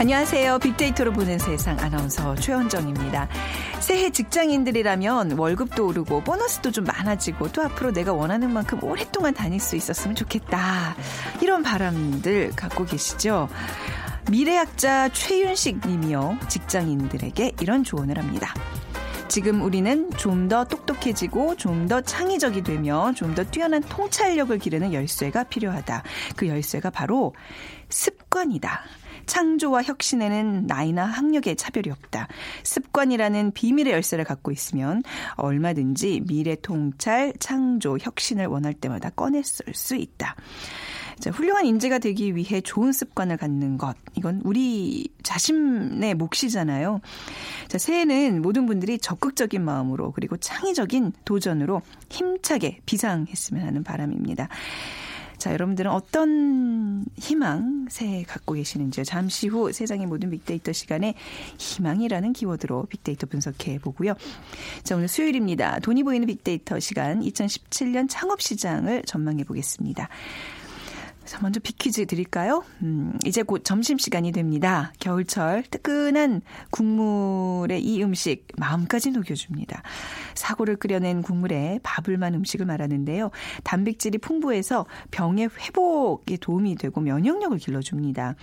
안녕하세요. 빅데이터로 보는 세상 아나운서 최현정입니다. 새해 직장인들이라면 월급도 오르고 보너스도 좀 많아지고 또 앞으로 내가 원하는 만큼 오랫동안 다닐 수 있었으면 좋겠다. 이런 바람들 갖고 계시죠? 미래학자 최윤식 님이요. 직장인들에게 이런 조언을 합니다. 지금 우리는 좀 더 똑똑해지고 좀 더 창의적이 되며 좀 더 뛰어난 통찰력을 기르는 열쇠가 필요하다. 그 열쇠가 바로 습관이다. 창조와 혁신에는 나이나 학력의 차별이 없다. 습관이라는 비밀의 열쇠를 갖고 있으면 얼마든지 미래 통찰, 창조, 혁신을 원할 때마다 꺼냈을 수 있다. 자, 훌륭한 인재가 되기 위해 좋은 습관을 갖는 것. 이건 우리 자신의 몫이잖아요. 자, 새해는 모든 분들이 적극적인 마음으로 그리고 창의적인 도전으로 힘차게 비상했으면 하는 바람입니다. 자, 여러분들은 어떤 희망 새해 갖고 계시는지요? 잠시 후 세상의 모든 빅데이터 시간에 희망이라는 키워드로 빅데이터 분석해 보고요. 자, 오늘 수요일입니다. 돈이 보이는 빅데이터 시간 2017년 창업 시장을 전망해 보겠습니다. 자, 먼저 빅퀴즈 드릴까요? 음, 이제 곧 점심시간이 됩니다. 겨울철 뜨끈한 국물의 이 음식 마음까지 녹여줍니다. 사고를 끓여낸 국물에 밥을 만 음식을 말하는데요. 단백질이 풍부해서 병의 회복에 도움이 되고 면역력을 길러줍니다.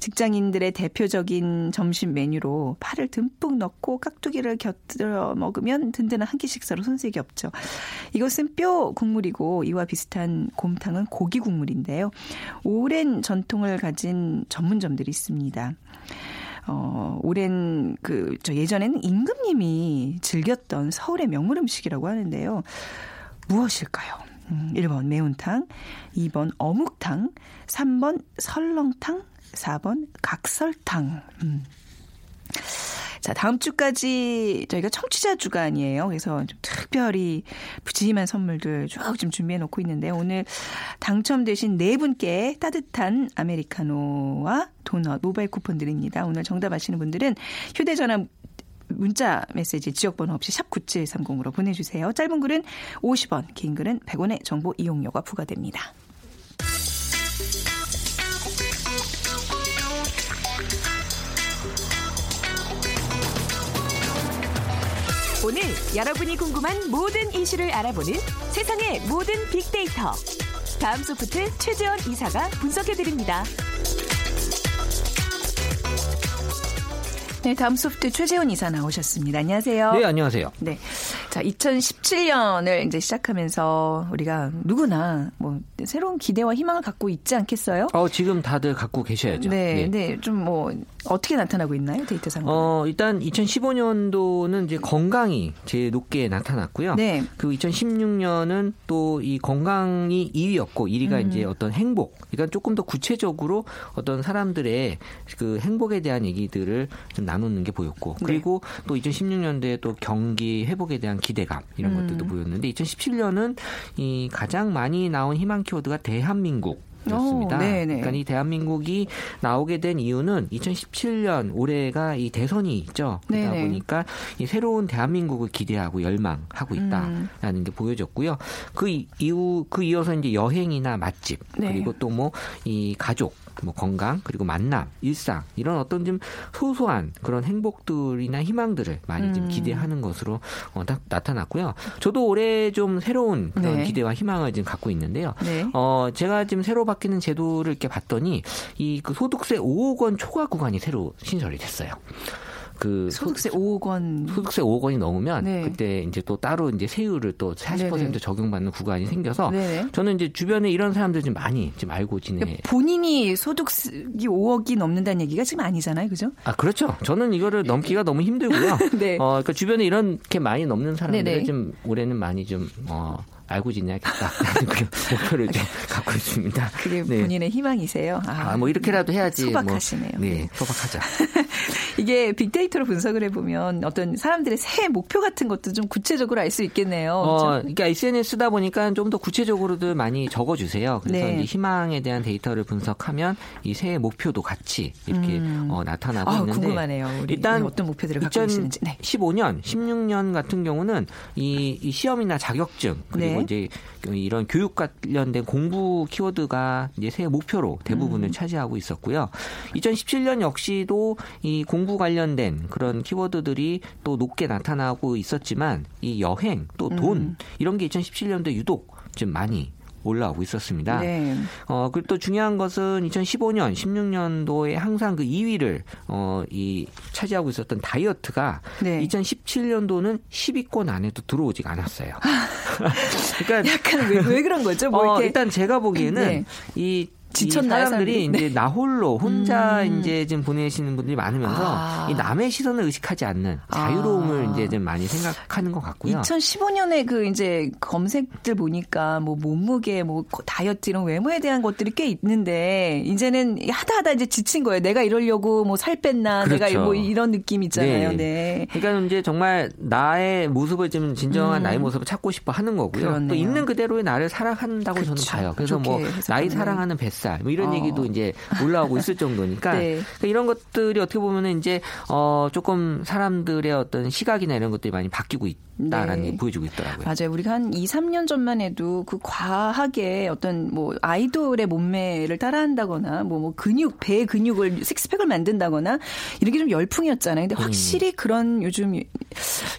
직장인들의 대표적인 점심 메뉴로 파를 듬뿍 넣고 깍두기를 곁들여 먹으면 든든한 한 끼 식사로 손색이 없죠. 이것은 뼈 국물이고 이와 비슷한 곰탕은 고기 국물인데요. 오랜 전통을 가진 전문점들이 있습니다. 어, 오랜 그, 저 예전에는 임금님이 즐겼던 서울의 명물 음식이라고 하는데요. 무엇일까요? 음, 1번 매운탕, 2번 어묵탕, 3번 설렁탕, 4번 각설탕. 음. 자, 다음 주까지 저희가 청취자 주간이에요. 그래서 좀 특별히 푸짐한 선물들 쭉 좀 준비해 놓고 있는데 오늘 당첨되신 네 분께 따뜻한 아메리카노와 도넛 모바일 쿠폰 드립니다. 오늘 정답 아시는 분들은 휴대전화 문자 메시지 지역번호 없이 샵 9730으로 보내주세요. 짧은 글은 50원, 긴 글은 100원의 정보 이용료가 부과됩니다. 오늘 여러분이 궁금한 모든 이슈를 알아보는 세상의 모든 빅데이터. 다음 소프트 최재원 이사가 분석해드립니다. 네, 다음 소프트 최재원 이사 나오셨습니다. 안녕하세요. 네, 안녕하세요. 네. 자, 2017년을 이제 시작하면서 우리가 누구나 뭐 새로운 기대와 희망을 갖고 있지 않겠어요? 어, 지금 다들 갖고 계셔야죠. 네, 네. 좀뭐 어떻게 나타나고 있나요? 데이터상. 어, 일단 2015년도는 이제 건강이 제일 높게 나타났고요. 네. 그리고 2016년은 또 이 건강이 2위였고 1위가 음. 이제 어떤 행복. 그러니까 조금 더 구체적으로 어떤 사람들의 그 행복에 대한 얘기들을 좀 나누는 게 보였고 네. 그리고 또 2016년도에 또 경기 회복에 대한 기대감 이런 음. 것들도 보였는데 2017년은 이 가장 많이 나온 희망 키워드가 대한민국 였습니다. 오. 그러니까 이 대한민국이 나오게 된 이유는 2017년 올해가 이 대선이 있죠. 그러다 네네. 보니까 이 새로운 대한민국을 기대하고 열망하고 음. 있다라는 게 보여졌고요. 그 이- 이후 그 이어서 이제 여행이나 맛집 네. 그리고 또 뭐 이 가족 뭐 건강 그리고 만남 일상 이런 어떤 좀 소소한 그런 행복들이나 희망들을 많이 좀 음. 기대하는 것으로 어, 나, 나타났고요. 저도 올해 좀 새로운 그런 네. 기대와 희망을 지금 갖고 있는데요. 네. 어, 제가 지금 새로 바뀌는 제도를 이렇게 봤더니 이 그 소득세 5억 원 초과 구간이 새로 신설이 됐어요. 그 소- 소득세 5억 원. 소득세 5억 원이 넘으면 네. 그때 이제 또 따로 이제 세율을 또 40% 네네. 적용받는 구간이 생겨서 네네. 저는 이제 주변에 이런 사람들 좀 많이 지금 알고 지내. 그러니까 본인이 소득이 5억이 넘는다는 얘기가 지금 아니잖아요, 그죠? 아 그렇죠. 저는 이거를 넘기가 너무 힘들고요. 네. 어, 그러니까 주변에 이렇게 많이 넘는 사람들을 네네. 좀 올해는 많이 좀 어, 알고 지내야겠다라는 그런 목표를 좀 갖고 있습니다. 그게 네. 본인의 희망이세요. 아, 뭐 이렇게라도 해야지. 소박하시네요. 뭐, 네, 네. 소박하자. 이게 빅데이터로 분석을 해보면 어떤 사람들의 새해 목표 같은 것도 좀 구체적으로 알 수 있겠네요. 어, 그죠? 그러니까 SNS 쓰다 보니까 좀 더 구체적으로도 많이 적어주세요. 그래서 네. 희망에 대한 데이터를 분석하면 이 새해 목표도 같이 이렇게 어, 나타나고 아, 있는데 궁금하네요. 일단 어떤 목표들을 갖고 계시는지. 네. 2015년, 16년 같은 경우는 이, 이 시험이나 자격증 그리고 네. 이제 이런 교육 관련된 공부 키워드가 이제 새해 목표로 대부분을 차지하고 있었고요. 2017년 역시도 이 공부 관련된 그런 키워드들이 또 높게 나타나고 있었지만 이 여행 또돈 이런 게 2017년도에 유독 좀 많이 올라오고 있었습니다. 네. 어, 그리고 또 중요한 것은 2015년, 16년도에 항상 그 2위를 어, 이 차지하고 있었던 다이어트가 네. 2017년도는 10위권 안에도 들어오지가 않았어요. 그러니까 약간 왜, 왜 그런 거죠? 뭐 어, 일단 제가 보기에는 네. 이 지쳤나요, 이 사람들이 사람들이? 네. 이제 나 홀로 혼자 음. 이제 좀 보내시는 분들이 많으면서 아. 이 남의 시선을 의식하지 않는 자유로움을 아. 이제 좀 많이 생각하는 것 같고요. 2015년에 그 이제 검색들 보니까 뭐 몸무게, 뭐 다이어트 이런 외모에 대한 것들이 꽤 있는데 이제는 하다 하다 이제 지친 거예요. 내가 이러려고 뭐 살 뺐나, 내가 그렇죠. 뭐 이런 느낌 있잖아요. 네. 네. 그러니까 이제 정말 나의 모습을 좀 진정한 음. 나의 모습을 찾고 싶어 하는 거고요. 그렇네요. 또 있는 그대로의 나를 사랑한다고 저는 그쵸. 봐요. 그래서 뭐. 나이 사랑하는 뱃살 뭐 이런 어. 얘기도 이제 올라오고 있을 정도니까 네. 그러니까 이런 것들이 어떻게 보면은 이제 어 조금 사람들의 어떤 시각이나 이런 것들이 많이 바뀌고 있다라는 네. 게 보여주고 있더라고요. 맞아요. 우리가 한 2, 3년 전만 해도 그 과하게 어떤 뭐 아이돌의 몸매를 따라한다거나 뭐, 뭐 근육, 배 근육을 식스팩을 만든다거나 이런 게 좀 열풍이었잖아요. 근데 확실히 그런 요즘 음.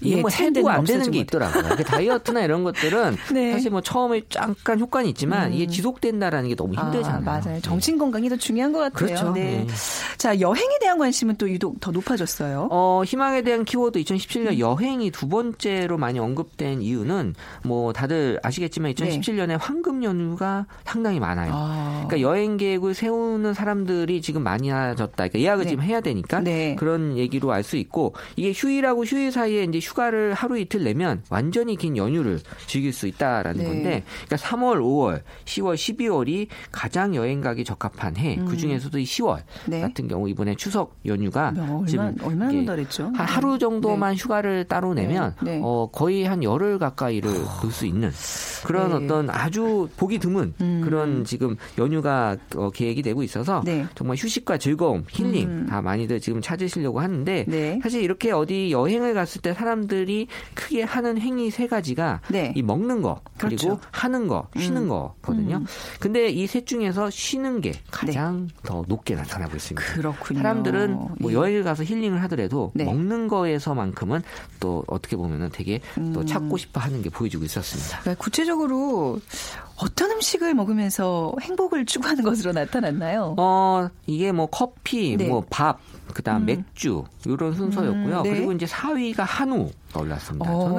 이게 예, 뭐 해도 안 되는 게. 있더라고요. 그러니까 다이어트나 이런 것들은 네. 음. 사실 뭐 처음에 잠깐 효과는 있지만 이게 지속된다라는 게 너무 힘들잖아요. 아, 맞아요. 네. 정신 건강이 더 중요한 것 같아요. 그렇죠. 네. 네. 자, 여행에 대한 관심은 또 유독 더 높아졌어요. 어, 희망에 대한 키워드 2017년 음. 여행이 두 번째로 많이 언급된 이유는 뭐 다들 아시겠지만 2017년에 황금 연휴가 상당히 많아요. 네. 아. 그러니까 여행 계획을 세우는 사람들이 지금 많아졌다. 그러니까 예약을 네. 지금 해야 되니까 네. 그런 얘기로 알 수 있고 이게 휴일하고 휴일 사이에 이제 휴가를 하루 이틀 내면 완전히 긴 연휴를 즐길 수 있다라는 네. 건데 그러니까 3월, 5월, 10월, 12월이 가장 여행 가기 적합한 해. 그 중에서도 이 10월 음. 네. 같은 경우 이번에 추석 연휴가 뭐, 얼마, 지금 얼마나 달했죠? 한 하루 정도만 휴가를 따로 내면 네. 네. 어, 거의 한 열흘 가까이를 놀수 있는 그런 네. 어떤 아주 보기 드문 음. 그런 지금 연휴가 어, 계획이 되고 있어서 네. 정말 휴식과 즐거움, 힐링 음. 다 많이들 지금 찾으시려고 하는데 네. 사실 이렇게 어디 여행을 갔을 때 사람들이 크게 하는 행위 세 가지가 네. 이 먹는 거 그리고 그렇죠. 하는 거, 쉬는 음. 거거든요. 음. 근데 이 셋 중에서 쉬는 게 가장 더 높게 나타나고 있습니다. 그렇군요. 사람들은 뭐 예. 여행을 가서 힐링을 하더라도 네. 먹는 거에서만큼은 또 어떻게 보면은 되게 또 음. 찾고 싶어 하는 게 보여지고 있었습니다. 그러니까 구체적으로 어떤 음식을 먹으면서 행복을 추구하는 것으로 나타났나요? 어, 이게 뭐 커피, 네. 뭐 밥, 그다음 음. 맥주 이런 순서였고요. 음, 네. 그리고 이제 4위가 한우가 올랐습니다. 어.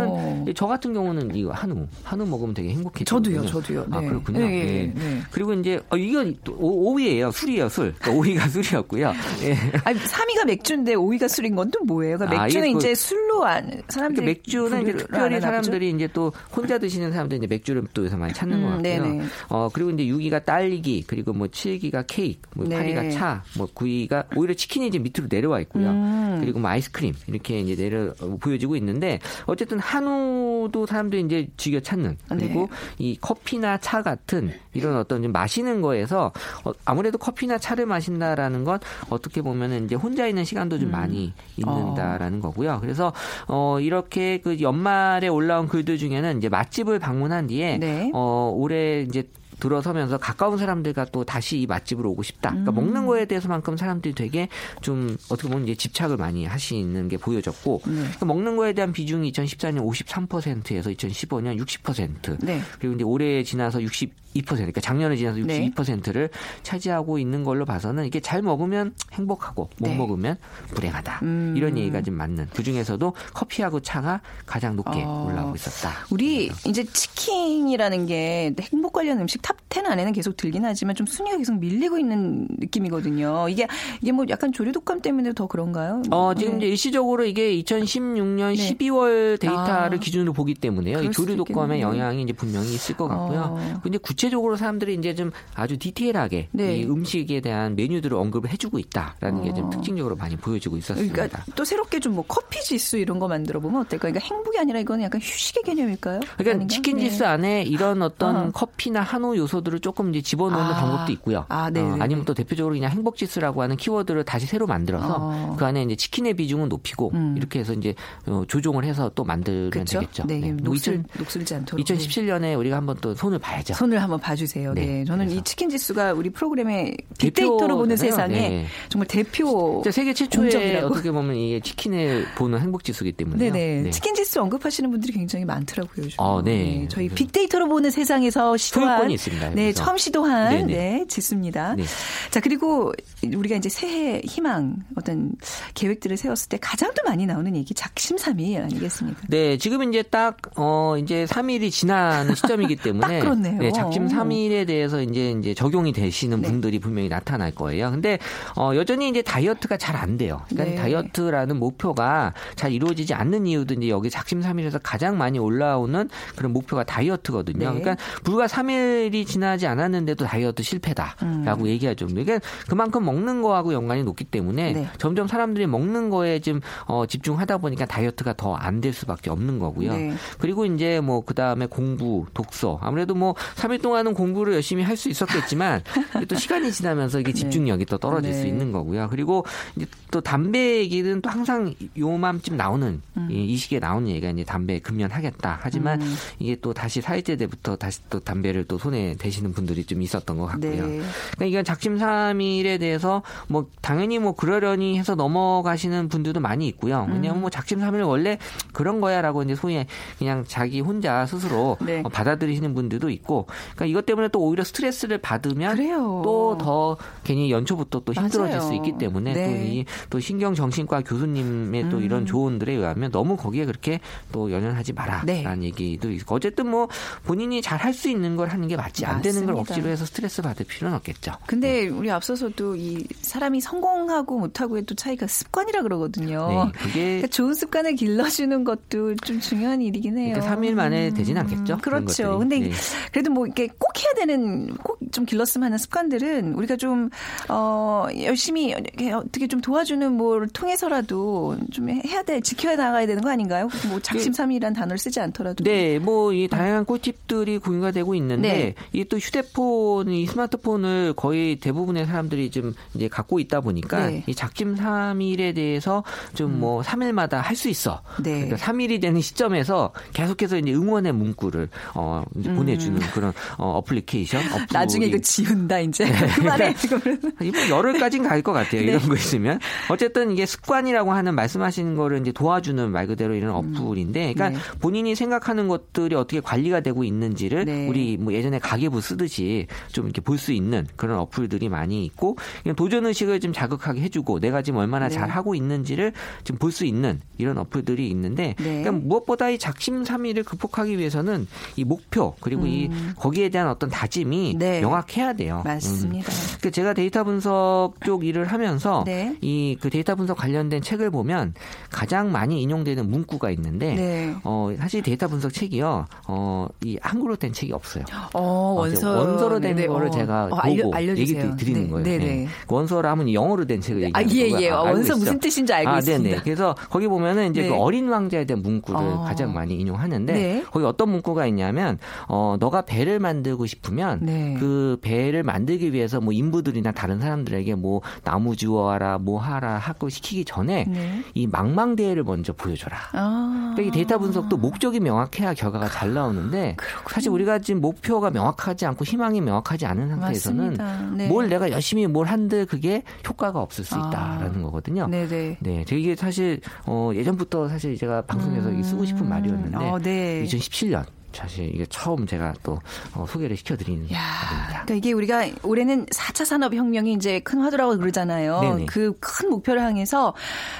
저는 저 같은 경우는 이거 한우, 한우 먹으면 되게 행복해요. 저도요, 저도요. 아, 네. 그렇군요. 네, 예. 네, 네. 그리고 이제 어, 이거 5위예요. 술이에요, 술. 그러니까 5위가 술이었고요. 예. 아니, 3위가 맥주인데 5위가 술인 건 또 뭐예요? 그러니까 아, 맥주는 이게 그- 이제 술로 안, 그러니까 사람들이 맥주는 이제 특별히? 사람들이 이제 또 혼자 드시는 사람들이 이제 맥주를 또 요새 많이 찾는 것 음, 같고요. 네네. 어 그리고 이제 6위가 딸기, 그리고 뭐 7위가 케이크, 뭐 네. 8위가 차, 뭐 9위가 오히려 치킨이 이제 밑 으로 내려와 있고요. 음. 그리고 뭐 아이스크림 이렇게 이제 내려 어, 보여지고 있는데 어쨌든 한우도 사람들이 이제 즐겨 찾는 그리고 네. 이 커피나 차 같은 이런 어떤 좀 마시는 거에서 어, 아무래도 커피나 차를 마신다라는 건 어떻게 보면은 이제 혼자 있는 시간도 좀 많이 있는다라는 거고요. 그래서 어 이렇게 그 연말에 올라온 글들 중에는 이제 맛집을 방문한 뒤에 네. 어 올해 이제 들어서면서 가까운 사람들과 또 다시 이 맛집으로 오고 싶다. 그러니까 음. 먹는 거에 대해서만큼 사람들이 되게 좀 어떻게 보면 이제 집착을 많이 하시는 게 보여졌고 네. 그러니까 먹는 거에 대한 비중이 2014년 53%에서 2015년 60%. 네. 그리고 이제 올해 지나서 62%, 그러니까 작년에 지나서 네. 62%를 차지하고 있는 걸로 봐서는 이게 잘 먹으면 행복하고 못 네. 먹으면 불행하다. 음. 이런 얘기가 좀 맞는. 그 중에서도 커피하고 차가 가장 높게 어. 올라오고 있었다. 우리 이제 치킨이라는 게 행복 관련 음식 top10 안에는 계속 들긴 하지만 좀 순위가 계속 밀리고 있는 느낌이거든요. 이게 이게 뭐 약간 조류 독감 때문에 더 그런가요? 어, 지금 네. 이제 일시적으로 이게 2016년 네. 12월 데이터를 아. 기준으로 보기 때문에요. 이 조류 독감의. 영향이 이제 분명히 있을 것 같고요. 어. 근데 구체적으로 사람들이 이제 좀 아주 디테일하게 네. 이 음식에 대한 메뉴들을 언급을 해주고 있다라는 게좀 어. 특징적으로 많이 보여지고 있었습니다. 그러니까 또 새롭게 좀 뭐 커피 지수 이런 거 만들어 보면 어떨까요? 그러니까 행복이 아니라 이거는 약간 휴식의 개념일까요? 그러니까 아닌가? 치킨 네. 지수 안에 이런 어떤 어. 커피나 한우 요소들을 조금 이제 집어넣는 아. 방법도 있고요. 아, 네네네. 니면 또 대표적으로 그냥 행복 지수라고 하는 키워드를 다시 새로 만들어서 어. 그 안에 이제 치킨의 비중은 높이고 음. 이렇게 해서 이제 어, 조종을 해서 또 만들면 그렇죠? 되겠죠. 네, 네. 녹슬, 녹슬지 않도록. 2017년에 우리가 한번 또 손을 봐야죠. 손을 한번 봐주세요. 네. 네, 저는 이 그래서. 치킨 지수가 우리 프로그램의 빅데이터로 보는. 세상에 네. 정말 대표. 세계 최초의 공적이라고. 어떻게 보면 이게 치킨을 보는 행복 지수기 때문에 네네. 치킨 지수 언급하시는 분들이 굉장히 많더라고요. 요즘. 어, 네. 저희 빅데이터로 보는 세상에서 시도한. 있습니다, 네. 처음 시도한 네네. 네, 지수입니다. 네. 자, 그리고 우리가 이제 새해 희망, 어떤 계획들을 세웠을 때 가장 또 많이 나오는 얘기 작심삼일 아니겠습니까? 네, 지금 이제 딱, 어, 이제 3일이 지나는 시점이기 때문에. 네, 작심 3일에 대해서 이제, 이제 적용이 되시는 네. 분들이 분명히 나타날 거예요. 근데, 어, 여전히 이제 다이어트가 잘 안 돼요. 그러니까 네. 다이어트라는 목표가 잘 이루어지지 않는 이유도 이제 여기 작심 3일에서 가장 많이 올라오는 그런 목표가 다이어트거든요. 네. 그러니까 불과 3일이 지나지 않았는데도 다이어트 실패다라고 얘기할 정도. 그러니까 그만큼 먹는 거하고 연관이 높기 때문에 네. 점점 사람들이 먹는 거에 좀 어, 집중하다 보니까 다이어트가 더 안 될 수밖에 없는 거고요. 네. 그리고 이제 뭐 그 다음에 공부, 독서. 아무래도 뭐 3일 동안은 공부를 열심히 할 수 있었겠지만 또 시간이 지나면서 이게 집중력이 또 떨어질 네. 수 있는 거고요. 그리고 이제 또 담배 얘기는 또 항상 요맘쯤 나오는 음. 이, 이 시기에 나오는 얘기가 이제 담배 금연하겠다. 하지만 음. 이게 또 다시 사회제 때부터 다시 또 담배를 또 손에 대시는 분들이 좀 있었던 것 같고요. 네. 그러니까 이건 작심삼일에 대해서 뭐 당연히 뭐 그러려니 해서 넘어가시는 분들도 많이 있고요. 음. 왜냐하면 뭐 작심삼일 원래 그런 거야라고 이제 소위 그냥 자기 혼자 스스로 네. 어, 받아들이시는 분들도 있고, 그러니까 이것 때문에 또 오히려 스트레스를 받으면. 또 더 괜히 연초부터 또 힘들어질 맞아요. 수 있기 때문에 네. 또이 또 신경 정신과 교수님의 또 음. 이런 조언들에 의하면 너무 거기에 그렇게 또 연연하지 마라라는 네. 얘기도 있고 어쨌든 뭐 본인이 잘 할 수 있는 걸 하는 게 맞지 안 되는 걸 맞습니다. 억지로 해서 스트레스 받을 필요는 없겠죠. 근데 우리 앞서서도 이 사람이 성공하고 못하고의 또 차이가 습관이라 그러거든요. 네, 그게 그러니까 좋은 습관을 길러주는 것도 좀 중요한 일이긴 해요. 그러니까 3일 만에 되진 않겠죠. 그런 그렇죠. 근데 네. 그래도 뭐 이렇게 꼭 해야 되는 꼭 좀 길렀으면 하는 습관들은 우리가 좀 어, 열심히 어떻게 좀 도와주는 뭘 통해서라도 좀 해야 돼 지켜야 나가야 되는 거 아닌가요? 뭐 작심삼일이란 단어를 쓰지 않더라도. 네, 뭐 이 다양한 꿀팁들이 공유가 되고 있는데 네. 이또 휴대폰, 이 스마트폰을 거의 대부분의 사람들이 좀 이제 갖고 있다 보니까 네. 음. 이 작심 삼일에 대해서 좀뭐 3일마다 할 수 있어. 네. 그러니까 3일이 되는 시점에서 계속해서 이제 응원의 문구를 어 이제 보내주는 그런 어 음. 나중에 이거 지운다 이제 네. 그만해 열흘까지는 갈것 같아요. 네. 이런 거 있으면. 어쨌든 이게 습관이라고 하는 말씀하신 거를 이제 도와주는 말 그대로 이런 어플인데, 그러니까 네. 본인이 생각하는 것들이 어떻게 관리가 되고 있는지를 네. 우리 뭐 예전에 가계부 쓰듯이 좀 이렇게 볼 수 있는 그런 어플들이 많이 있고, 그냥 도전 의식을 좀 자극하게 해주고, 내가 지금 얼마나 네. 잘 하고 있는지를 좀 볼 수 있는 이런 어플들이 있는데, 네. 그러니까 무엇보다 이 작심삼일을 극복하기 위해서는 이 목표 그리고 이 거기에 대한 어떤 다짐이 음. 네. 명확해야 돼요. 음. 맞습니다. 그 제가 데이터 분석 쪽 일을 하면서 네. 이그 데이터 분석 관련된 책을 보면 가장 많이 인용되는 문구가 있는데 네. 어 사실 데이터 분석 책이요. 어 이 한글로 된 책이 없어요. 어, 어, 원서 원서로 된 네네. 거를 어. 제가 어, 보고 알려. 얘기 드리는 네. 거예요. 네네. 네. 원서로 하면 영어로 된 책을 아, 얘기하는 예, 거고요. 예. 아, 알고 원서 있죠. 무슨 뜻인지 알고 아, 있습니다. 네네. 그래서 거기 보면은 이제 네. 그 어린 왕자에 대한 문구를 어. 가장 많이 인용하는데 네. 거기 어떤 문구가 있냐면 어 너가 배를 만들고 싶으면 네. 그그 배를 만들기 위해서 뭐 인부들이나 다른 사람들에게 뭐 나무 주워와라 뭐 하라 하고 시키기 전에 네. 이 망망대해를 먼저 보여줘라. 아. 이 데이터 분석도 목적이 명확해야 결과가 잘 나오는데 사실 우리가 지금 목표가 명확하지 않고 희망이 명확하지 않은 상태에서는. 네. 뭘 내가 열심히 뭘 한들 그게 효과가 없을 수 있다라는 거거든요. 네네. 네, 저 이게 사실 어 예전부터 사실 제가 방송에서 이게 쓰고 싶은 말이었는데 어, 네. 2017년 사실 이게 처음 제가 또 어, 소개를 시켜드리는 야, 말입니다. 그러니까 이게 우리가 올해는 4차 산업혁명이 이제 큰 화두라고 그러잖아요. 그 큰 목표를 향해서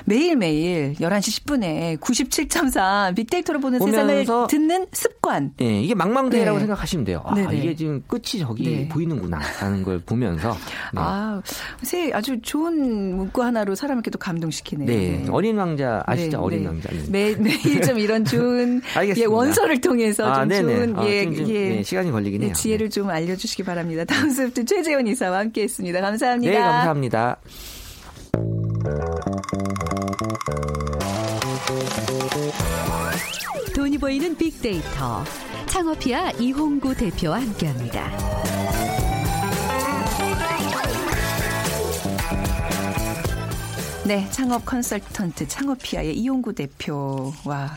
매일매일 11시 10분에 97.3 빅데이터로 보는 세상을 듣는 습관. 예, 이게 망망대해라고 네. 생각하시면 돼요. 아, 네네. 이게 지금 끝이 저기 네. 보이는구나 라는 걸 보면서 네. 아, 새 아주 좋은 문구 하나로 사람을 이렇게 또 감동시키네요. 네, 어린 왕자 아시죠? 네, 어린 네. 왕자. 네. 매, 매일 좀 이런 좋은. 예, 원서를 통해서 좀 아, 네네. 좋은 아, 예, 좀, 좀, 예, 네, 시간이 걸리긴 네, 해요. 지혜를 좀 알려주시기 바랍니다. 다음 수부터 최재원 이사와 함께했습니다. 감사합니다. 네, 감사합니다. 돈이 보이는 빅데이터. 창업이야 이홍구 대표와 함께합니다. 네, 창업 컨설턴트 창업피아의 이용구 대표와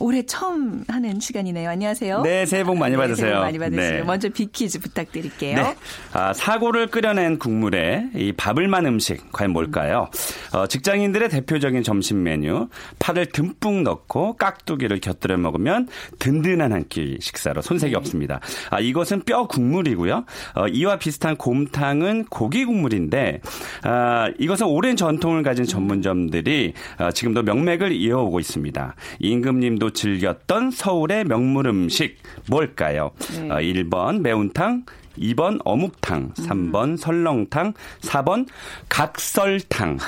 올해 처음 하는 시간이네요. 안녕하세요. 네, 새해 복 많이 네, 받으세요. 새해 복 많이 받으세요. 네. 먼저 빅퀴즈 부탁드릴게요. 네. 아, 사고를 끓여낸 국물에 이 밥을 만 음식 과연 뭘까요? 어, 직장인들의 대표적인 점심 메뉴 파를 듬뿍 넣고 깍두기를 곁들여 먹으면 든든한 한 끼 식사로 손색이 네. 없습니다. 아, 이것은 뼈 국물이고요. 어, 이와 비슷한 곰탕은 고기 국물인데 아, 이것은 오랜 전통을 가진 전문점들이 어, 지금도 명맥을 이어오고 있습니다. 임금님도 즐겼던 서울의 명물 음식 뭘까요? 네. 어, 1번 매운탕, 2번 어묵탕, 3번 설렁탕, 4번 각설탕.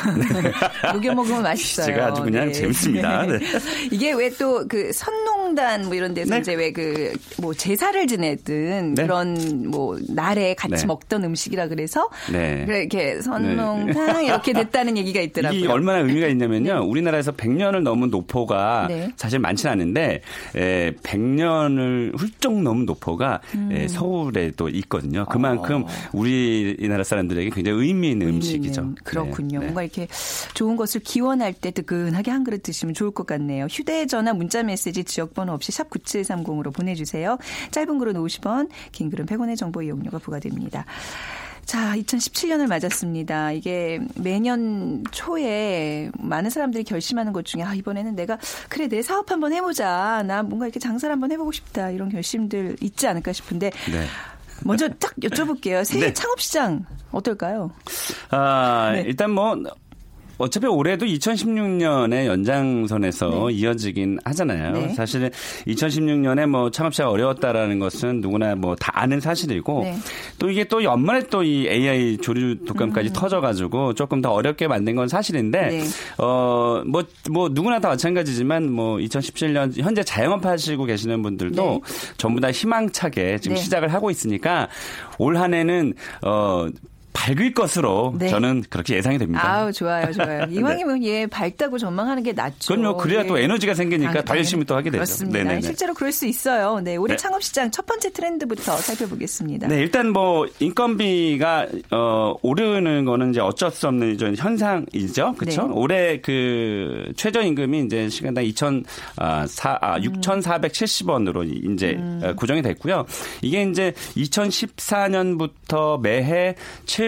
녹여 먹으면 맛있어요. 제가 아주 그냥 재밌습니다. 네. 이게 왜 또 그 선농단 뭐 이런 데서 네. 이제 왜 그 뭐 제사를 지내든 네. 그런 뭐 날에 같이 네. 먹던 음식이라 그래서 네. 그래 이렇게 선농탕 이렇게 됐다는 얘기가 있더라고요. 이게 얼마나 의미가 있냐면요. 우리나라에서 100년을 넘은 노포가 네. 사실 많지는 않은데 에, 100년을 훌쩍 넘은 노포가 음. 에, 서울에도 있거든요. 그만큼 우리나라 사람들에게 굉장히 의미 있는 음식이죠. 의미는 그렇군요. 네, 네. 뭔가 이렇게 좋은 것을 기원할 때 뜨끈하게 한 그릇 드시면 좋을 것 같네요. 휴대전화 문자 메시지 지역번호 없이 샵 9730으로 보내주세요. 짧은 글은 50원, 긴 글은 100원의 정보 이용료가 부과됩니다. 자, 2017년을 맞았습니다. 이게 매년 초에 많은 사람들이 결심하는 것 중에 아, 이번에는 내가 그래 내 사업 한번 해보자. 나 뭔가 이렇게 장사를 한번 해보고 싶다. 이런 결심들 있지 않을까 싶은데 네. 먼저 딱 여쭤볼게요. 새해 네. 창업 시장 어떨까요? 아, 네. 일단 뭐 어차피 올해도 2016년의 연장선에서 이어지긴 하잖아요. 네. 사실은 2016년에 뭐 창업 시가 어려웠다라는 것은 누구나 뭐 다 아는 사실이고 네. 또 이게 또 연말에 또 이 AI 조류 독감까지 터져가지고 조금 더 어렵게 만든 건 사실인데 네. 어뭐뭐 누구나 다 마찬가지지만 뭐 2017년 현재 자영업 하시고 계시는 분들도 네. 전부 다 희망차게 지금 네. 시작을 하고 있으니까 올 한해는 어 밝을 것으로 네. 저는 그렇게 예상이 됩니다. 아우 좋아요, 좋아요. 이왕이면 예 밝다고 전망하는 게 낫죠. 그럼요. 그래야 예. 또 에너지가 생기니까 당- 더 열심히 또 하게 되죠. 그렇습니다. 네네네. 실제로 그럴 수 있어요. 네, 올해 네. 창업 시장 첫 번째 트렌드부터 살펴보겠습니다. 네, 일단 뭐 인건비가 어 오르는 거는 이제 어쩔 수 없는 현상이죠. 그렇죠? 네. 올해 그 최저 임금이 이제 시간당 2천 아, 사, 아 음. 6,470원으로 이제 어, 고정이 됐고요. 이게 이제 2014년부터 매해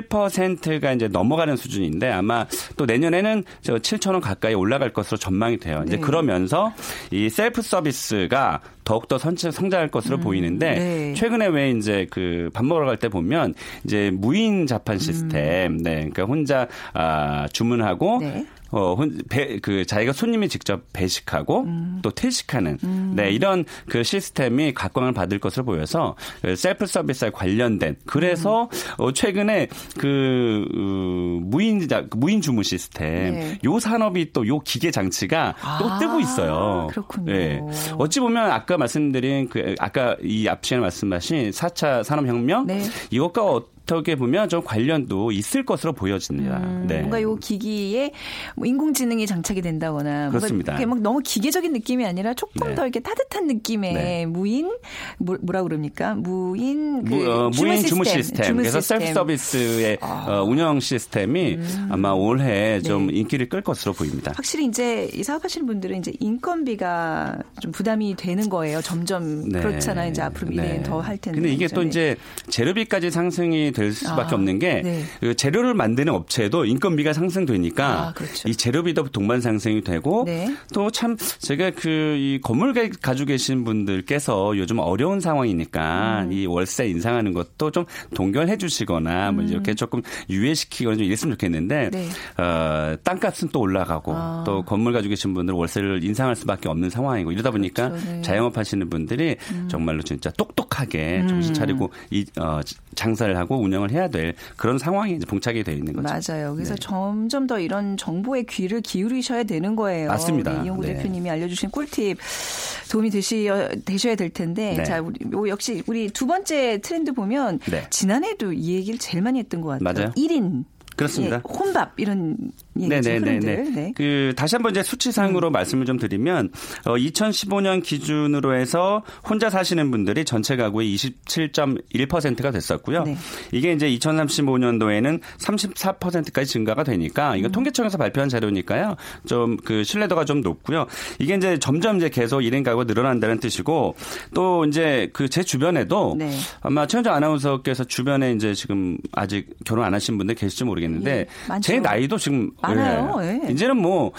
7%가 이제 넘어가는 수준인데 아마 또 내년에는 저 7천 원 가까이 올라갈 것으로 전망이 돼요. 이제 네. 그러면서 이 셀프 서비스가 더욱더 성장할 것으로 보이는데 네. 최근에 왜 이제 그 밥 먹으러 갈 때 보면 이제 무인 자판 시스템, 네, 그러니까 혼자 아, 주문하고 네. 어, 혼, 배, 그, 자기가 손님이 직접 배식하고 음. 또 퇴식하는, 네, 이런 그 시스템이 각광을 받을 것으로 보여서 그 셀프 서비스에 관련된, 그래서 음. 어, 최근에 그, 어, 무인, 자- 무인 주문 시스템, 네. 요 산업이 또 요 기계 장치가 또 아, 뜨고 있어요. 그렇군요. 네. 어찌 보면 아까 말씀드린 그, 아까 이 앞시에 말씀하신 4차 산업혁명, 네. 이것과 어- 어떻게 보면 좀 관련도 있을 것으로 보여집니다. 네. 뭔가 요 기기에 뭐 인공지능이 장착이 된다거나 그렇습니다. 막 너무 기계적인 느낌이 아니라 조금 네. 더 이렇게 따뜻한 느낌의 네. 무인 뭐, 뭐라 그럽니까? 무인 그 무, 어, 무인 주무 시스템. 주무 그래서 시스템. 아. 셀프 서비스의 어, 운영 시스템이 아마 올해 좀 네. 인기를 끌 것으로 보입니다. 확실히 이제 이 사업하시는 분들은 이제 인건비가 좀 부담이 되는 거예요. 점점 네. 그렇잖아요. 이제 앞으로 미래엔 네. 더할 텐데. 근데 이게 또 네. 이제 재료비까지 상승이 될 수밖에 아, 없는 게 네. 그 재료를 만드는 업체도 인건비가 상승되니까 아, 그렇죠. 이 재료비도 동반 상승이 되고 네. 또참 제가 그 이 건물 가- 가지고 계신 분들께서 요즘 어려운 상황이니까 음. 이 월세 인상하는 것도 좀 동결해 주시거나 뭐 이렇게 조금 유예시키거나 좀 이랬으면 좋겠는데 음. 네. 어, 땅값은 또 올라가고 아. 또 건물 가지고 계신 분들은 월세를 인상할 수밖에 없는 상황이고 이러다 보니까 그렇죠. 네. 음. 자영업 하시는 분들이 정말로 진짜 똑똑하게 정신 차리고 이 어, 장사를 하고 운영을 해야 될 그런 상황이 이제 봉착이 되어 있는 거죠. 맞아요. 그래서 네. 점점 더 이런 정보에 귀를 기울이셔야 되는 거예요. 맞습니다. 우리 이용구 네. 대표님이 알려주신 꿀팁 도움이 되시, 되셔야 될 텐데. 네. 자, 우리, 요 역시 우리 두 번째 트렌드 보면 네. 지난해도 이 얘기를 제일 많이 했던 것 같아요. 맞아요. 1인. 그렇습니다. 예, 혼밥 이런. 네네네네. 흐름들. 네. 그 다시 한번 이제 수치상으로 말씀을 좀 드리면 어, 2015년 기준으로 해서 혼자 사시는 분들이 전체 가구의 27.1%가 됐었고요. 네. 이게 이제 2035년도에는 34%까지 증가가 되니까 이거 통계청에서 발표한 자료니까요. 좀 그 신뢰도가 좀 높고요. 이게 이제 점점 이제 계속 1인 가구 늘어난다는 뜻이고 또 이제 그 제 주변에도 네. 아마 최현정 아나운서께서 주변에 이제 지금 아직 결혼 안 하신 분들 계실지 모르겠는데 예, 많죠. 제 나이도 지금 많아요. 예. 예. 이제는 뭐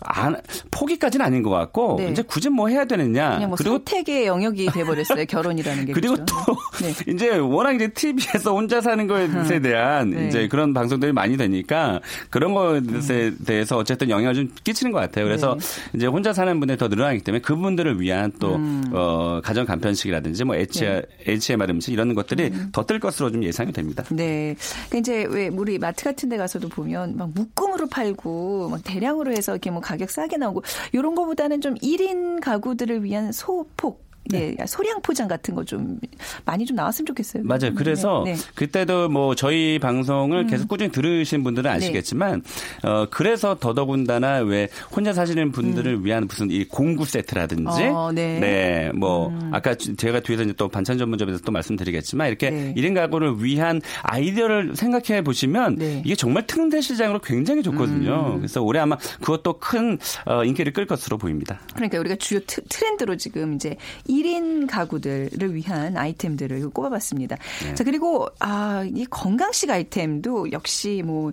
안, 포기까지는 아닌 것 같고 네. 이제 굳이 뭐 해야 되느냐 뭐 그리고 선택의 영역이 돼버렸어요. 결혼이라는 게. 그리고 그렇죠? 또 네. 이제 워낙 이제 TV에서 혼자 사는 것에 대한 네. 이제 그런 방송들이 많이 되니까 그런 것에 대해서 어쨌든 영향을 좀 끼치는 것 같아요. 그래서 네. 이제 혼자 사는 분들이 더 늘어나기 때문에 그분들을 위한 또 음. 어, 가정 간편식이라든지 뭐 HMR, HMR 음식 이런 것들이 음. 더뜰 것으로 좀 예상이 됩니다. 네. 그러니까 이제 왜 우리 마트 같은 데 가서도 보면 막 묶음으로 팔고 막 대량으로 해서 이렇게 뭐 가격 싸게 나오고 이런 거보다는 좀 1인 가구들을 위한 소폭 네. 소량 포장 같은 거 좀 많이 좀 나왔으면 좋겠어요. 맞아요. 그래서 네, 네. 그때도 뭐 저희 방송을 계속 꾸준히 들으신 분들은 아시겠지만 어 그래서 더더군다나 왜 혼자 사시는 분들을 위한 무슨 이 공구 세트라든지 어, 네. 뭐 아까 제가 뒤에서 이제 또 반찬 전문점에서 또 말씀드리겠지만 이렇게 네. 일 1인 가구를 위한 아이디어를 생각해 보시면 네. 이게 정말 특대 시장으로 굉장히 좋거든요. 그래서 올해 아마 그것도 큰 어, 인기를 끌 것으로 보입니다. 그러니까 우리가 주요 트, 트렌드로 지금 이제 1인 가구들을 위한 아이템들을 꼽아봤습니다. 네. 자, 그리고, 아, 이 건강식 아이템도 역시 뭐,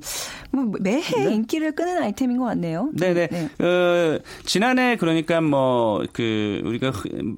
뭐 매해 인기를 끄는 아이템인 것 같네요. 네네. 네. 어, 지난해 그러니까 뭐 그 우리가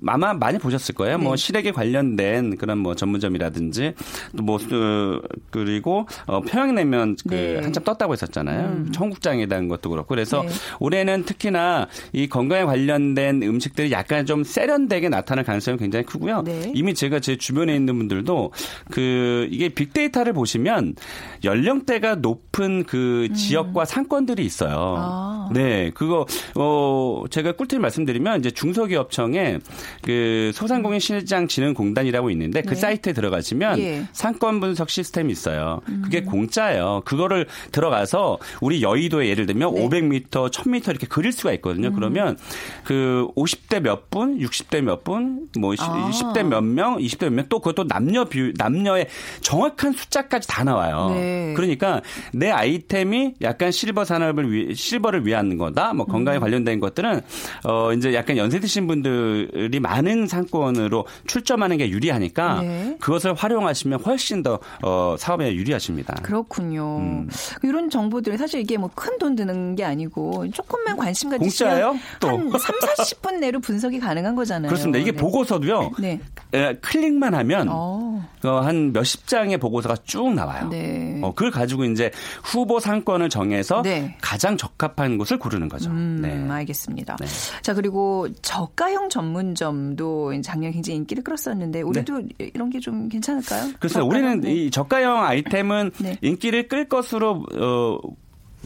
아마 많이 보셨을 거예요. 뭐 네. 시래기 관련된 그런 뭐 전문점이라든지 또뭐 그, 그리고 어, 평양냉면 그 네. 한참 떴다고 했었잖아요. 청국장에 대한 것도 그렇고 그래서 네. 올해는 특히나 이 건강에 관련된 음식들이 약간 좀 세련되게 나타 날 가능성이 굉장히 크고요. 네. 이미 제가 제 주변에 있는 분들도 그 이게 빅데이터를 보시면 연령대가 높은 그 지역과 상권들이 있어요. 음. 아. 네, 그거 어 제가 꿀팁 말씀드리면 이제 중소기업청에 그 소상공인 시장 진흥공단이라고 있는데 그 네. 사이트에 들어가시면 예. 음. 상권 분석 시스템이 있어요. 그게 공짜예요. 그거를 들어가서 우리 여의도에 예를 들면 네. 500m, 1000m 이렇게 그릴 수가 음. 있거든요. 그러면 그 50대 몇 분, 60대 몇 분, 뭐 아. 10대 몇 명, 20대 몇 명, 또 그것도 남녀 비율, 남녀의 정확한 숫자까지 다 나와요. 네. 그러니까 내 아이템이 약간 실버 산업을 위, 실버를 위한 거다. 뭐 음. 건강에 관련된 것들은 어 이제 약간 연세 드신 분들이 많은 상권으로 출점하는 게 유리하니까 네. 그것을 활용하시면 훨씬 더 어, 사업에 유리하십니다. 그렇군요. 음. 이런 정보들이 사실 이게 뭐 큰 돈 드는 게 아니고 조금만 관심 가지시면 공짜예요? 또. 한 3, 40분 내로 분석이 가능한 거잖아요. 그렇습니다. 이게 네. 보고서도요. 네. 에, 클릭만 하면 어. 어, 한 몇십 장의 보고서가 쭉 나와요. 네. 어, 그걸 가지고 이제 후보 상권을 정해서 네. 가장 적합한 곳을 고르는 거죠. 음, 네. 알겠습니다. 네. 자, 그리고 저가형 전문점도 작년 굉장히 인기를 끌었었는데 우리도 이런 게 좀 괜찮을까요? 그래서? 우리는 네. 이 저가형 아이템은 네. 인기를 끌 것으로 어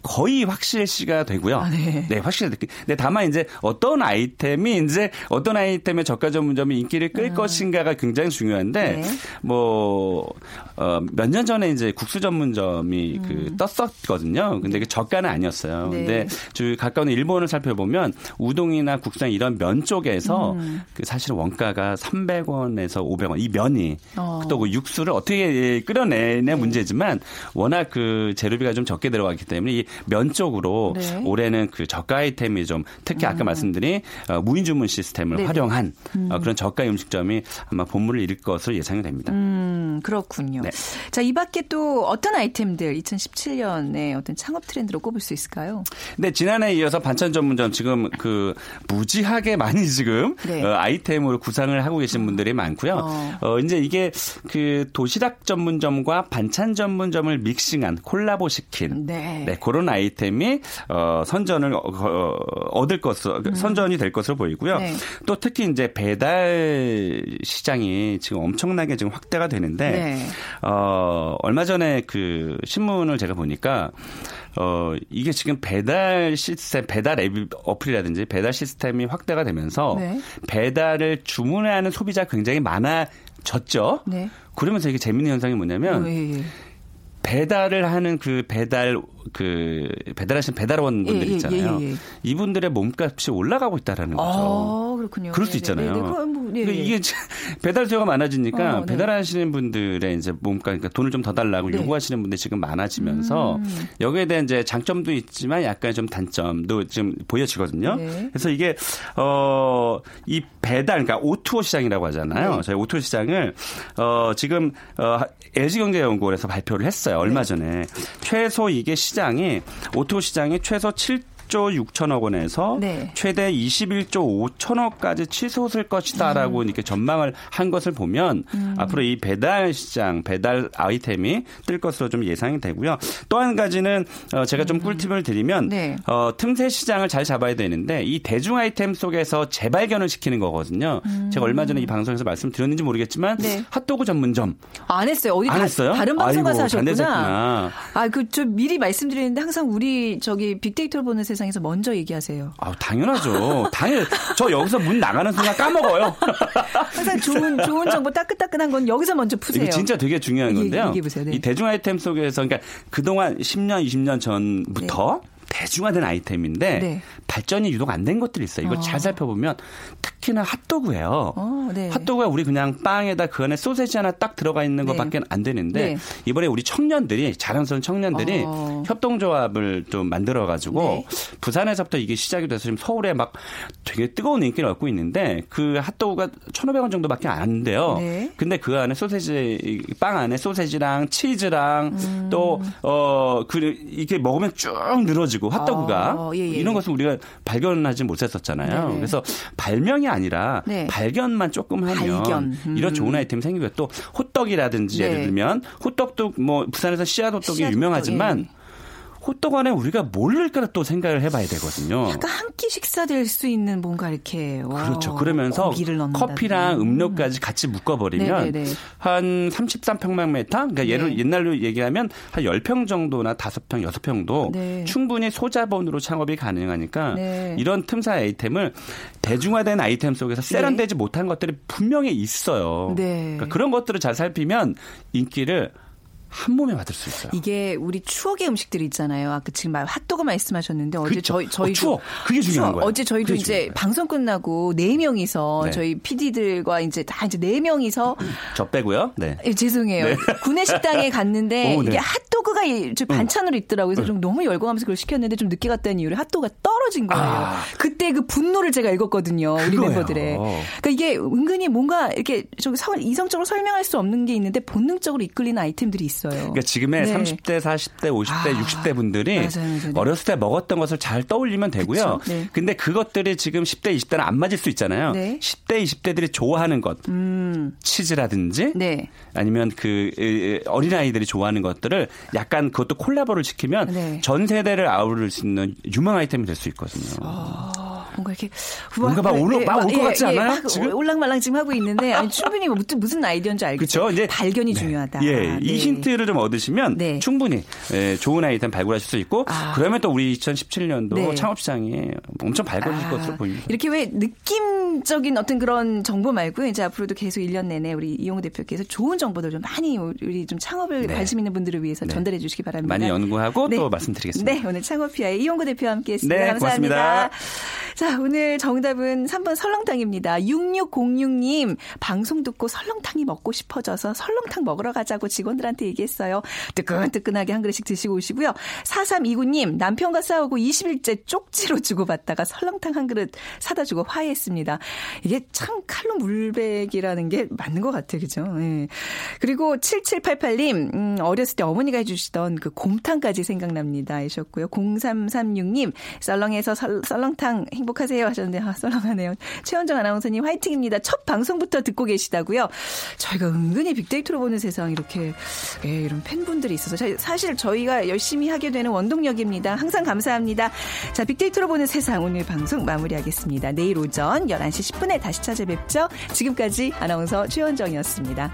거의 확실시가 되고요. 아, 네. 확실히. 근데 다만 이제 어떤 아이템이 이제 어떤 아이템의 저가 전문점이 인기를 끌 것인가가 굉장히 중요한데 음. 네. 뭐, 어, 몇년 전에 이제 국수 전문점이 그 떴었거든요. 근데 그 저가는 아니었어요. 음. 네. 근데 저 가까운 일본을 살펴보면 우동이나 국수나 이런 면 쪽에서 음. 그 사실 원가가 300원에서 500원 이 면이 어. 또그 육수를 어떻게 끓여내냐 문제지만 워낙 그 재료비가 좀 적게 들어가기 때문에 이면 쪽으로 네. 음. 올해는 그 저가 아이템이 좀 특히 아까 말씀드린 어, 무인 주문 시스템을 네네. 활용한 어, 그런 저가 음식점이 아마 본물을 잃을 것으로 예상이 됩니다. 음, 그렇군요. 네. 자, 이 밖에 또 어떤 아이템들 2017년에 어떤 창업 트렌드로 꼽을 수 있을까요? 근데 지난해에 이어서 반찬 전문점 지금 그 무지하게 많이 지금 네. 어, 아이템으로 구상을 하고 계신 분들이 많고요. 어. 어. 이제 이게 그 도시락 전문점과 반찬 전문점을 믹싱한 콜라보 시킨 네. 네, 그런 아이템이 어, 선전을 어, 어, 얻을 것으로 선전이 될 것으로 보이고요. 음. 네. 또 특히 이제 배달 시장이 지금 엄청나게 지금 확대가 되는데 네. 어, 얼마 전에 그 신문을 제가 보니까 어, 이게 지금 배달 시스템, 배달 앱 어플이라든지 배달 시스템이 확대가 되면서 네. 배달을 주문하는 소비자가 굉장히 많아졌죠. 네. 그러면서 이게 재밌는 현상이 뭐냐면 예, 예. 배달을 하는 그 배달 그 배달하시는 배달원 분들 예, 예, 있잖아요. 예, 예, 예. 이분들의 몸값이 올라가고 있다라는 거죠. 아, 그렇군요. 그럴 수 네, 있잖아요. 네, 네. 뭐, 예, 예. 이게 배달 수요가 많아지니까 어, 네. 배달하시는 분들의 이제 몸값, 그러니까 돈을 좀 더 달라고 네. 요구하시는 분들이 지금 많아지면서 음. 여기에 대한 이제 장점도 있지만 약간 좀 단점도 지금 보여지거든요. 네. 그래서 이게 어이 배달, 그러니까 오투오 시장이라고 하잖아요. 네. 저희 오투오 시장을 어 지금 어 LG경제연구원에서 발표를 했어요. 얼마 네. 전에 최소 이게 시 장이 O2O 시장이 최소 7 조 6천억 원에서 네. 최대 21조 5천억까지 치솟을 것이다라고 음. 이렇게 전망을 한 것을 보면 앞으로 이 배달 시장, 배달 아이템이 뜰 것으로 좀 예상이 되고요. 또 한 가지는 어, 제가 좀 꿀팁을 드리면 음. 네. 어, 틈새 시장을 잘 잡아야 되는데 이 대중 아이템 속에서 재발견을 시키는 거거든요. 제가 얼마 전에 이 방송에서 말씀드렸는지 모르겠지만 음. 네. 핫도그 전문점 안 했어요. 어디 안 다, 했어요? 다른 방송 가서 하셨구나. 아, 그저 미리 말씀드리는데 항상 우리 저기 빅데이터를 보는 세상 에서 먼저 얘기하세요. 아, 당연하죠. 당연. 저 여기서 문 나가는 순간 까먹어요. 항상 좋은 좋은 정보 따끈따끈한 건 여기서 먼저 푸세요. 이게 진짜 되게 중요한 얘기- 건데요. 얘기해보세요. 네. 이 대중 아이템 속에서 그러니까 그동안 10년, 20년 전부터 대중화된 아이템인데 네. 발전이 유독 안 된 것들이 있어요. 이걸 어. 잘 살펴보면 특히나 핫도그예요. 어, 네. 핫도그가 우리 그냥 빵에다 그 안에 소세지 하나 딱 들어가 있는 네. 것밖에 안 되는데 네. 이번에 우리 청년들이 자랑스러운 청년들이 어. 협동조합을 좀 만들어 가지고 네. 부산에서부터 이게 시작이 돼서 지금 서울에 막 되게 뜨거운 인기를 얻고 있는데 그 핫도그가 1,500원 정도밖에 안 한대요. 네. 근데 그 안에 소세지 빵 안에 소세지랑 치즈랑 음. 또어그 이게 먹으면 쭉 늘어지고 핫도그가 어, 예, 예, 이런 예. 것을 우리가 발견하지 못했었잖아요. 네네. 그래서 발명이 아니라 네. 발견만 조금 하면 발견. 음. 이런 좋은 아이템이 생기고 또 호떡이라든지 네. 예를 들면 호떡도 뭐 부산에서 씨앗 호떡이 씨앗 유명하지만 호떡, 예. 호떡 안에 우리가 뭘 넣을까 또 생각을 해봐야 되거든요. 약간 한 끼 식사 될 수 있는 뭔가 이렇게 와, 그렇죠. 그러면서. 커피랑 음료까지 같이 묶어버리면 네네네. 한 33평방미터? 그러니까 예를 네. 옛날로 얘기하면 한 10평 정도나 5평, 6평도 네. 충분히 소자본으로 창업이 가능하니까 네. 이런 틈사 아이템을 대중화된 아이템 속에서 세련되지 못한 것들이 분명히 있어요. 네. 그러니까 그런 것들을 잘 살피면 인기를 한 몸에 받을 수 있어요. 이게 우리 추억의 음식들이 있잖아요. 아까 지금 말 핫도그 말씀하셨는데 어제 그렇죠. 저희 저희 어, 추억. 그게 중요한 거예요. 어제 저희도 이제. 방송 끝나고 네 명이서 네. 저희 PD들과 이제 다 이제 네 명이서 저 빼고요. 네. 예, 죄송해요. 구내 식당에 갔는데 오, 네. 이게 핫도그가 이- 저 반찬으로 있더라고요. 그래서 좀 너무 열광하면서 그걸 시켰는데 좀 늦게 갔다는 이유로 핫도그가 떨어진 거예요. 아. 그때 그 분노를 제가 읽었거든요. 우리 그거예요. 멤버들의. 그러니까 이게 은근히 뭔가 이렇게 좀 서- 이성적으로 설명할 수 없는 게 있는데 본능적으로 이끌리는 아이템들이 있어요. 그러니까 지금의 네. 30대, 40대, 50대, 아, 60대 분들이 맞아요, 맞아요. 네. 어렸을 때 먹었던 것을 잘 떠올리면 되고요. 그쵸, 네. 근데 그것들이 지금 10대, 20대는 안 맞을 수 있잖아요. 네. 음. 10대, 20대들이 좋아하는 것, 치즈라든지 네. 아니면 그 어린아이들이 좋아하는 것들을 약간 그것도 콜라보를 시키면 네. 전 세대를 아우를 수 있는 유망 아이템이 될 수 있거든요. 뭔가 이렇게 뭔가 막 오를- 막 올것 같지 않아요? 막 지금? 올랑말랑 지금 하고 있는데 아니, 충분히 뭐 무슨 무슨 아이디어인 줄 알겠어요. 그렇죠. 이제 발견이 중요하다. 예, 이 네. 힌트를 좀 얻으시면 네. 충분히 예, 좋은 아이템 발굴하실 수 있고 아. 그러면 또 우리 2017년도 네. 창업 시장이 엄청 밝아질 아, 것으로 보입니다. 이렇게 왜 느낌 적인 어떤 그런 정보 말고 이제 앞으로도 계속 1년 내내 우리 이용호 대표께서 좋은 정보들 좀 많이 우리 좀 창업을 네. 관심 있는 분들을 위해서 네. 전달해 주시기 바랍니다. 많이 연구하고 네. 또 말씀드리겠습니다. 네, 오늘 창업피아의 이용구 대표와 함께 했습니다. 네, 감사합니다. 고맙습니다. 자, 오늘 정답은 3번 설렁탕입니다. 6606님, 방송 듣고 설렁탕이 먹고 싶어져서 설렁탕 먹으러 가자고 직원들한테 얘기했어요. 뜨끈뜨끈하게 한 그릇씩 드시고 오시고요. 4329님, 남편과 싸우고 20일째 쪽지로 주고받다가 설렁탕 한 그릇 사다 주고 화해했습니다. 이게 참 칼로 물베기라는 게 맞는 것 같아요. 그죠? 예. 그리고 7788님, 음, 어렸을 때 어머니가 해주시던 그 곰탕까지 생각납니다. 하셨고요. 0336님, 썰렁에서 설, 썰렁탕 행복하세요 하셨는데, 아, 썰렁하네요. 최원정 아나운서님 화이팅입니다. 첫 방송부터 듣고 계시다고요. 저희가 은근히 빅데이터로 보는 세상 이렇게, 예, 이런 팬분들이 있어서 자, 사실 저희가 열심히 하게 되는 원동력입니다. 항상 감사합니다. 자, 빅데이터로 보는 세상 오늘 방송 마무리하겠습니다. 내일 오전 11시 10분에 다시 찾아뵙죠. 지금까지 아나운서 최원정이었습니다.